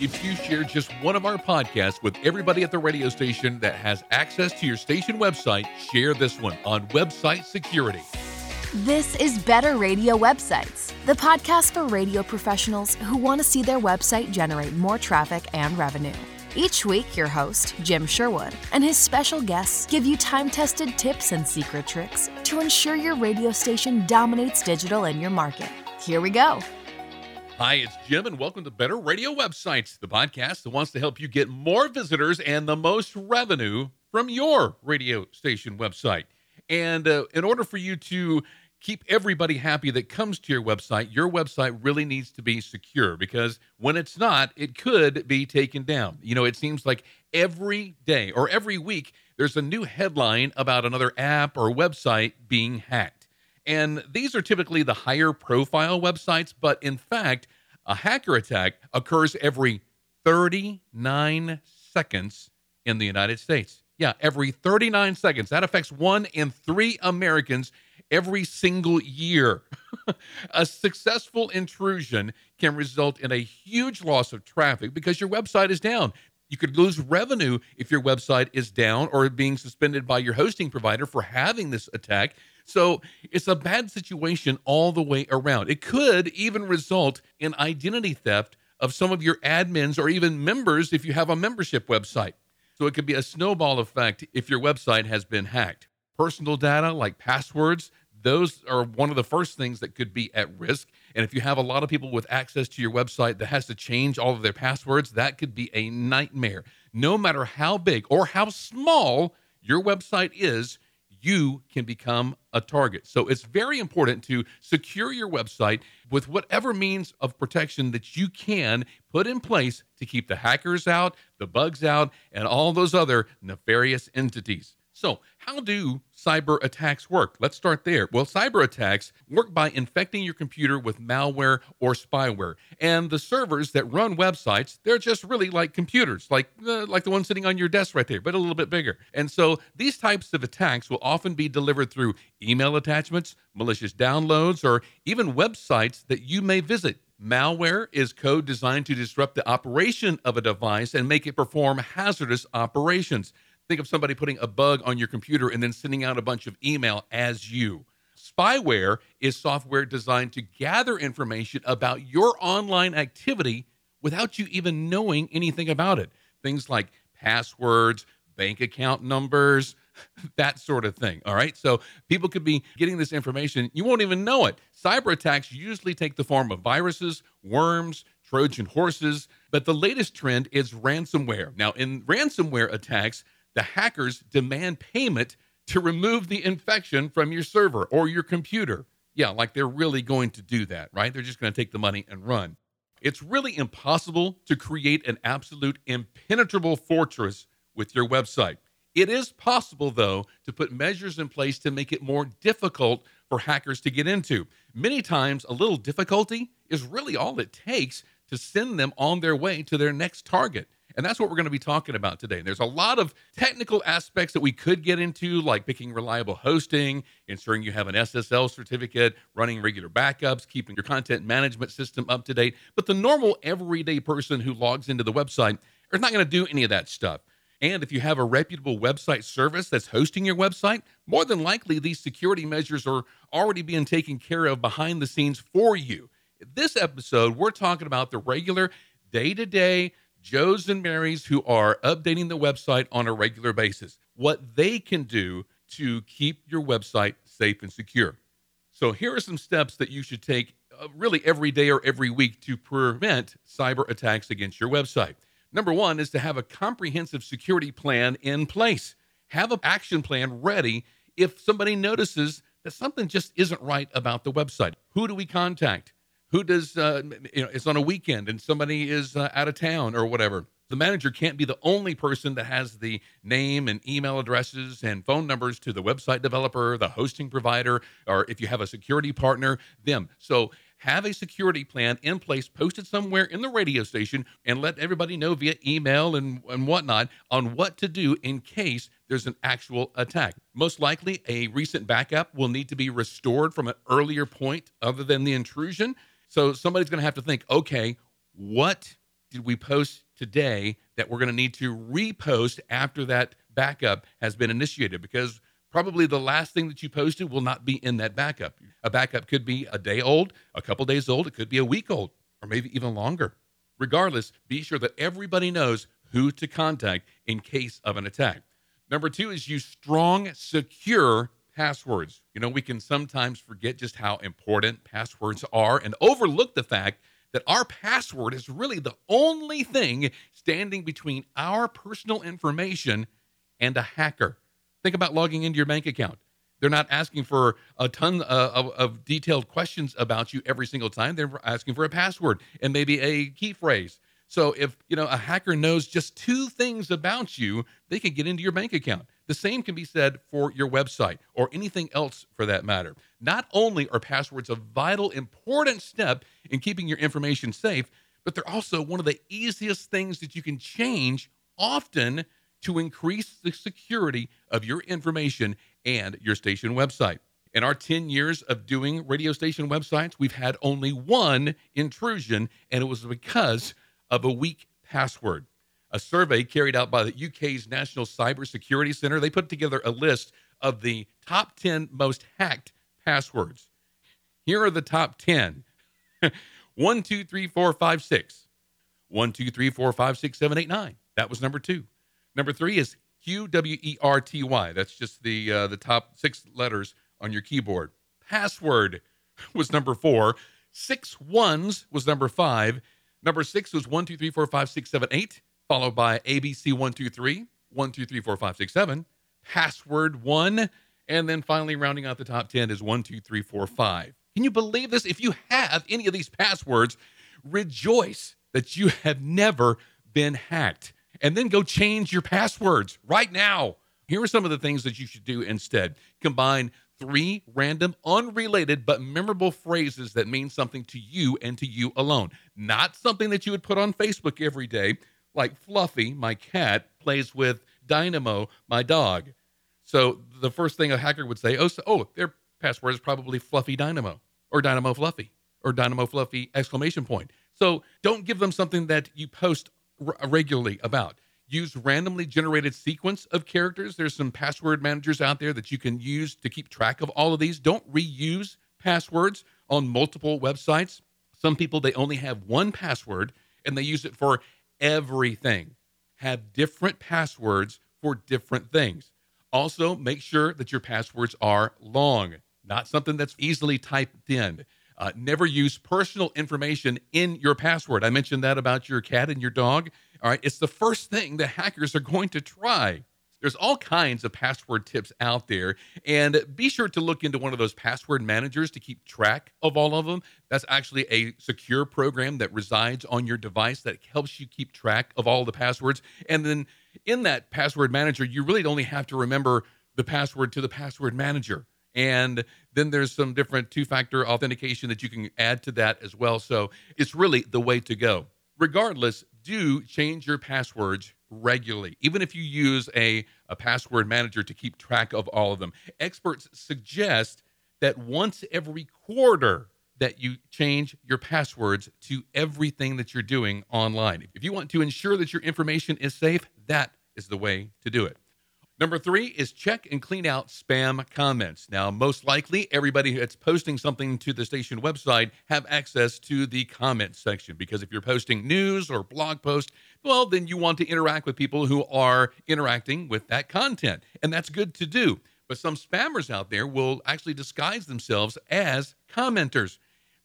if you share just one of our podcasts with everybody at the radio station that has access to your station website. Share this one on website security. This is Better Radio Websites, the podcast for radio professionals who want to see their website generate more traffic and revenue. Each week, your host, Jim Sherwood, and his special guests give you time tested tips and secret tricks to ensure your radio station dominates digital in your market. Here we go. Hi, it's Jim, and welcome to Better Radio Websites, the podcast that wants to help you get more visitors and the most revenue from your radio station website. And uh, in order for you to keep everybody happy that comes to your website, your website really needs to be secure because when it's not, it could be taken down. You know, it seems like every day or every week, there's a new headline about another app or website being hacked. And these are typically the higher profile websites, but in fact, a hacker attack occurs every 39 seconds in the United States. Yeah, every 39 seconds. That affects one in three Americans every single year. a successful intrusion can result in a huge loss of traffic because your website is down. You could lose revenue if your website is down or being suspended by your hosting provider for having this attack. So it's a bad situation all the way around. It could even result in identity theft of some of your admins or even members if you have a membership website. So it could be a snowball effect if your website has been hacked. Personal data like passwords, those are one of the first things that could be at risk. And if you have a lot of people with access to your website that has to change all of their passwords, that could be a nightmare. No matter how big or how small your website is, you can become a target. So it's very important to secure your website with whatever means of protection that you can put in place to keep the hackers out, the bugs out, and all those other nefarious entities. So, how do cyber attacks work? Let's start there. Well, cyber attacks work by infecting your computer with malware or spyware. And the servers that run websites, they're just really like computers, like uh, like the one sitting on your desk right there, but a little bit bigger. And so these types of attacks will often be delivered through email attachments, malicious downloads, or even websites that you may visit. Malware is code designed to disrupt the operation of a device and make it perform hazardous operations. Think of somebody putting a bug on your computer and then sending out a bunch of email as you. Spyware is software designed to gather information about your online activity without you even knowing anything about it. Things like passwords, bank account numbers, that sort of thing. All right. So people could be getting this information. You won't even know it. Cyber attacks usually take the form of viruses, worms, Trojan horses. But the latest trend is ransomware. Now, in ransomware attacks, the hackers demand payment to remove the infection from your server or your computer. Yeah, like they're really going to do that, right? They're just going to take the money and run. It's really impossible to create an absolute impenetrable fortress with your website. It is possible, though, to put measures in place to make it more difficult for hackers to get into. Many times, a little difficulty is really all it takes to send them on their way to their next target. And that's what we're going to be talking about today. There's a lot of technical aspects that we could get into, like picking reliable hosting, ensuring you have an SSL certificate, running regular backups, keeping your content management system up to date. But the normal everyday person who logs into the website is not going to do any of that stuff. And if you have a reputable website service that's hosting your website, more than likely these security measures are already being taken care of behind the scenes for you. This episode, we're talking about the regular day to day Joes and Marys who are updating the website on a regular basis, what they can do to keep your website safe and secure. So, here are some steps that you should take uh, really every day or every week to prevent cyber attacks against your website. Number one is to have a comprehensive security plan in place. Have an action plan ready if somebody notices that something just isn't right about the website. Who do we contact? Who does, uh, you know, it's on a weekend and somebody is uh, out of town or whatever. The manager can't be the only person that has the name and email addresses and phone numbers to the website developer, the hosting provider, or if you have a security partner, them. So have a security plan in place, posted somewhere in the radio station, and let everybody know via email and, and whatnot on what to do in case there's an actual attack. Most likely, a recent backup will need to be restored from an earlier point other than the intrusion. So somebody's going to have to think, okay, what did we post today that we're going to need to repost after that backup has been initiated? Because probably the last thing that you posted will not be in that backup. A backup could be a day old, a couple days old, it could be a week old, or maybe even longer. Regardless, be sure that everybody knows who to contact in case of an attack. Number two is use strong, secure passwords. You know, we can sometimes forget just how important passwords are and overlook the fact that our password is really the only thing standing between our personal information and a hacker. Think about logging into your bank account. They're not asking for a ton uh, of, of, detailed questions about you every single time. They're asking for a password and maybe a key phrase. So if you know a hacker knows just two things about you, they can get into your bank account. The same can be said for your website or anything else for that matter. Not only are passwords a vital, important step in keeping your information safe, but they're also one of the easiest things that you can change often to increase the security of your information and your station website. In our 10 years of doing radio station websites, we've had only one intrusion, and it was because of a weak password. A survey carried out by the UK's National Cybersecurity Center, they put together a list of the top 10 most hacked passwords. Here are the top 10. 1, 2, 3, 4, 5, 6. 1, 2, 3, 4, 5, 6, 7, 8, 9. That was number two. Number three is Q W E R T Y. That's just the uh, the top six letters on your keyboard. Password was number four. Six ones was number five. Number six was one, two, three, four, five, six, seven, eight, followed by ABC one, two, three, one, two, three, four, five, six, seven. Password one. And then finally, rounding out the top 10 is one, two, three, four, five. Can you believe this? If you have any of these passwords, rejoice that you have never been hacked and then go change your passwords right now. Here are some of the things that you should do instead. Combine three random, unrelated, but memorable phrases that mean something to you and to you alone. Not something that you would put on Facebook every day, like Fluffy, my cat, plays with Dynamo, my dog. So the first thing a hacker would say, oh, so, oh, their password is probably Fluffy Dynamo or Dynamo Fluffy or Dynamo Fluffy exclamation point. So don't give them something that you post r- regularly about. Use randomly generated sequence of characters. There's some password managers out there that you can use to keep track of all of these. Don't reuse passwords on multiple websites. Some people they only have one password and they use it for everything. Have different passwords for different things. Also, make sure that your passwords are long, not something that's easily typed in. Uh, never use personal information in your password. I mentioned that about your cat and your dog. All right, it's the first thing the hackers are going to try. There's all kinds of password tips out there, and be sure to look into one of those password managers to keep track of all of them. That's actually a secure program that resides on your device that helps you keep track of all the passwords. And then in that password manager, you really only have to remember the password to the password manager. And then there's some different two factor authentication that you can add to that as well. So it's really the way to go. Regardless, do change your passwords regularly, even if you use a, a password manager to keep track of all of them. Experts suggest that once every quarter, that you change your passwords to everything that you're doing online. If you want to ensure that your information is safe, that is the way to do it. Number three is check and clean out spam comments. Now, most likely, everybody that's posting something to the station website have access to the comment section because if you're posting news or blog posts, well, then you want to interact with people who are interacting with that content, and that's good to do. But some spammers out there will actually disguise themselves as commenters.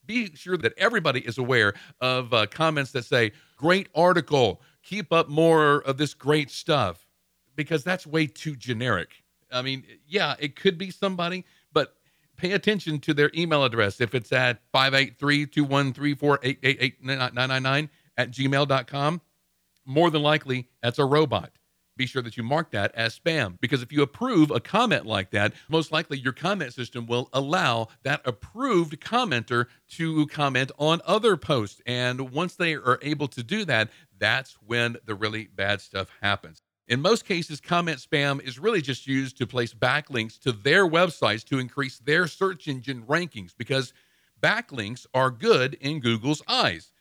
Be sure that everybody is aware of uh, comments that say, Great article, keep up more of this great stuff because that's way too generic. I mean, yeah, it could be somebody, but pay attention to their email address. If it's at 583-213-488-999 at gmail.com, more than likely that's a robot. Be sure that you mark that as spam because if you approve a comment like that, most likely your comment system will allow that approved commenter to comment on other posts. And once they are able to do that, that's when the really bad stuff happens. In most cases, comment spam is really just used to place backlinks to their websites to increase their search engine rankings because backlinks are good in Google's eyes.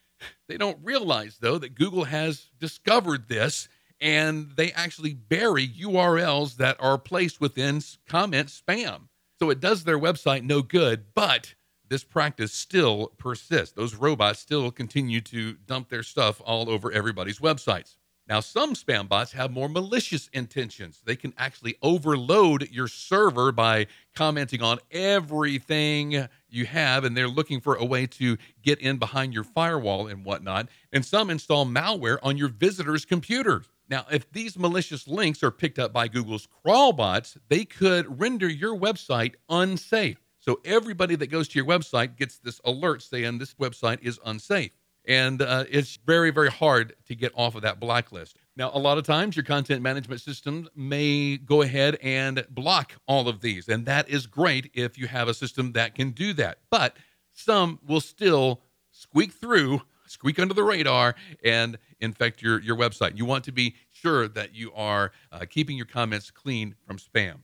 They don't realize, though, that Google has discovered this and they actually bury URLs that are placed within comment spam. So it does their website no good, but this practice still persists. Those robots still continue to dump their stuff all over everybody's websites. Now, some spam bots have more malicious intentions. They can actually overload your server by commenting on everything you have, and they're looking for a way to get in behind your firewall and whatnot. And some install malware on your visitor's computers. Now, if these malicious links are picked up by Google's crawl bots, they could render your website unsafe. So everybody that goes to your website gets this alert saying this website is unsafe. And uh, it's very, very hard to get off of that blacklist. Now, a lot of times your content management system may go ahead and block all of these. And that is great if you have a system that can do that. But some will still squeak through squeak under the radar and infect your, your website. You want to be sure that you are uh, keeping your comments clean from spam.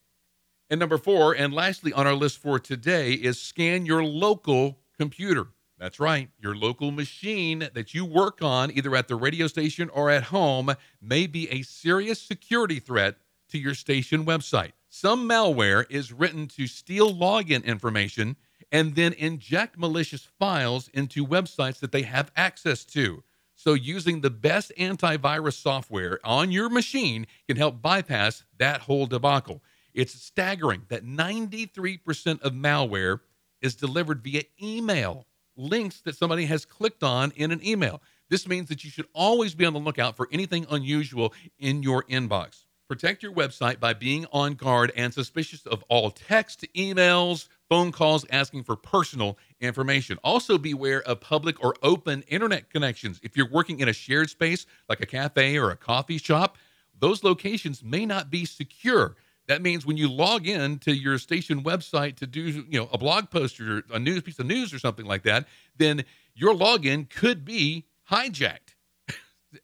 And number four, and lastly on our list for today, is scan your local computer. That's right, your local machine that you work on, either at the radio station or at home, may be a serious security threat to your station website. Some malware is written to steal login information and then inject malicious files into websites that they have access to. So, using the best antivirus software on your machine can help bypass that whole debacle. It's staggering that 93% of malware is delivered via email, links that somebody has clicked on in an email. This means that you should always be on the lookout for anything unusual in your inbox. Protect your website by being on guard and suspicious of all text, emails, phone calls asking for personal information. Also, beware of public or open internet connections. If you're working in a shared space like a cafe or a coffee shop, those locations may not be secure. That means when you log in to your station website to do, you know, a blog post or a news piece of news or something like that, then your login could be hijacked.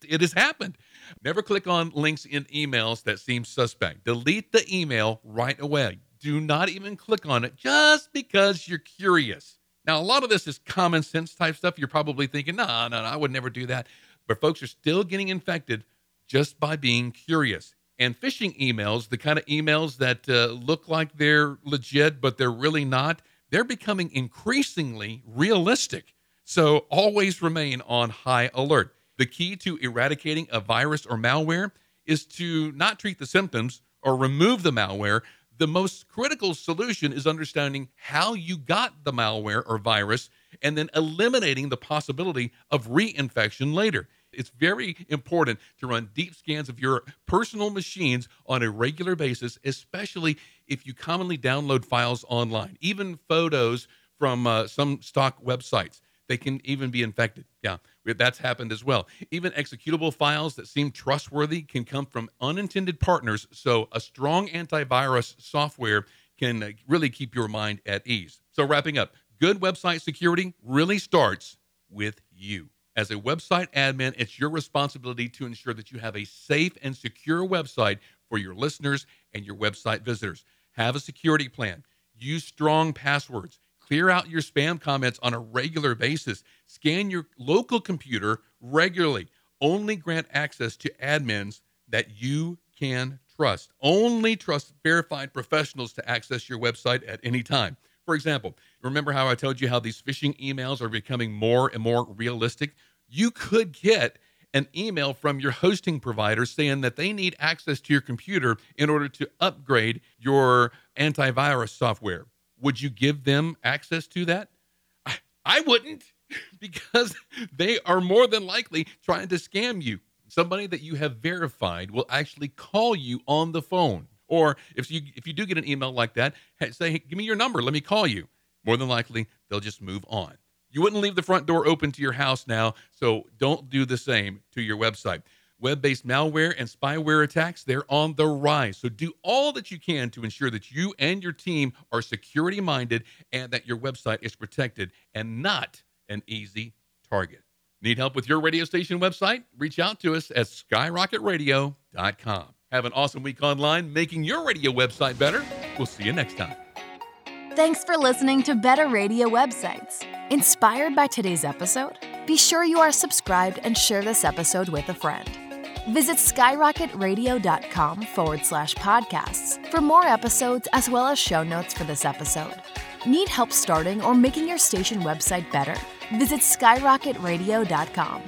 it has happened. Never click on links in emails that seem suspect. Delete the email right away do not even click on it just because you're curious. Now, a lot of this is common sense type stuff. You're probably thinking, no, no, no, I would never do that. But folks are still getting infected just by being curious. And phishing emails, the kind of emails that uh, look like they're legit, but they're really not, they're becoming increasingly realistic. So always remain on high alert. The key to eradicating a virus or malware is to not treat the symptoms or remove the malware, the most critical solution is understanding how you got the malware or virus and then eliminating the possibility of reinfection later. It's very important to run deep scans of your personal machines on a regular basis, especially if you commonly download files online, even photos from uh, some stock websites. They can even be infected. Yeah, that's happened as well. Even executable files that seem trustworthy can come from unintended partners. So, a strong antivirus software can uh, really keep your mind at ease. So, wrapping up, good website security really starts with you. As a website admin, it's your responsibility to ensure that you have a safe and secure website for your listeners and your website visitors. Have a security plan, use strong passwords Clear out your spam comments on a regular basis. Scan your local computer regularly. Only grant access to admins that you can trust. Only trust verified professionals to access your website at any time. For example, remember how I told you how these phishing emails are becoming more and more realistic? You could get an email from your hosting provider saying that they need access to your computer in order to upgrade your antivirus software would you give them access to that? I, I wouldn't because they are more than likely trying to scam you. Somebody that you have verified will actually call you on the phone. Or if you if you do get an email like that, say, hey, give me your number, let me call you. More than likely, they'll just move on. You wouldn't leave the front door open to your house now, so don't do the same to your website web based malware and spyware attacks, they're on the rise. So do all that you can to ensure that you and your team are security minded and that your website is protected and not an easy target. Need help with your radio station website? Reach out to us at skyrocketradio.com. Have an awesome week online making your radio website better. We'll see you next time. Thanks for listening to Better Radio Websites. Inspired by today's episode? Be sure you are subscribed and share this episode with a friend. Visit skyrocketradio.com forward slash podcasts for more episodes as well as show notes for this episode. Need help starting or making your station website better? Visit skyrocketradio.com.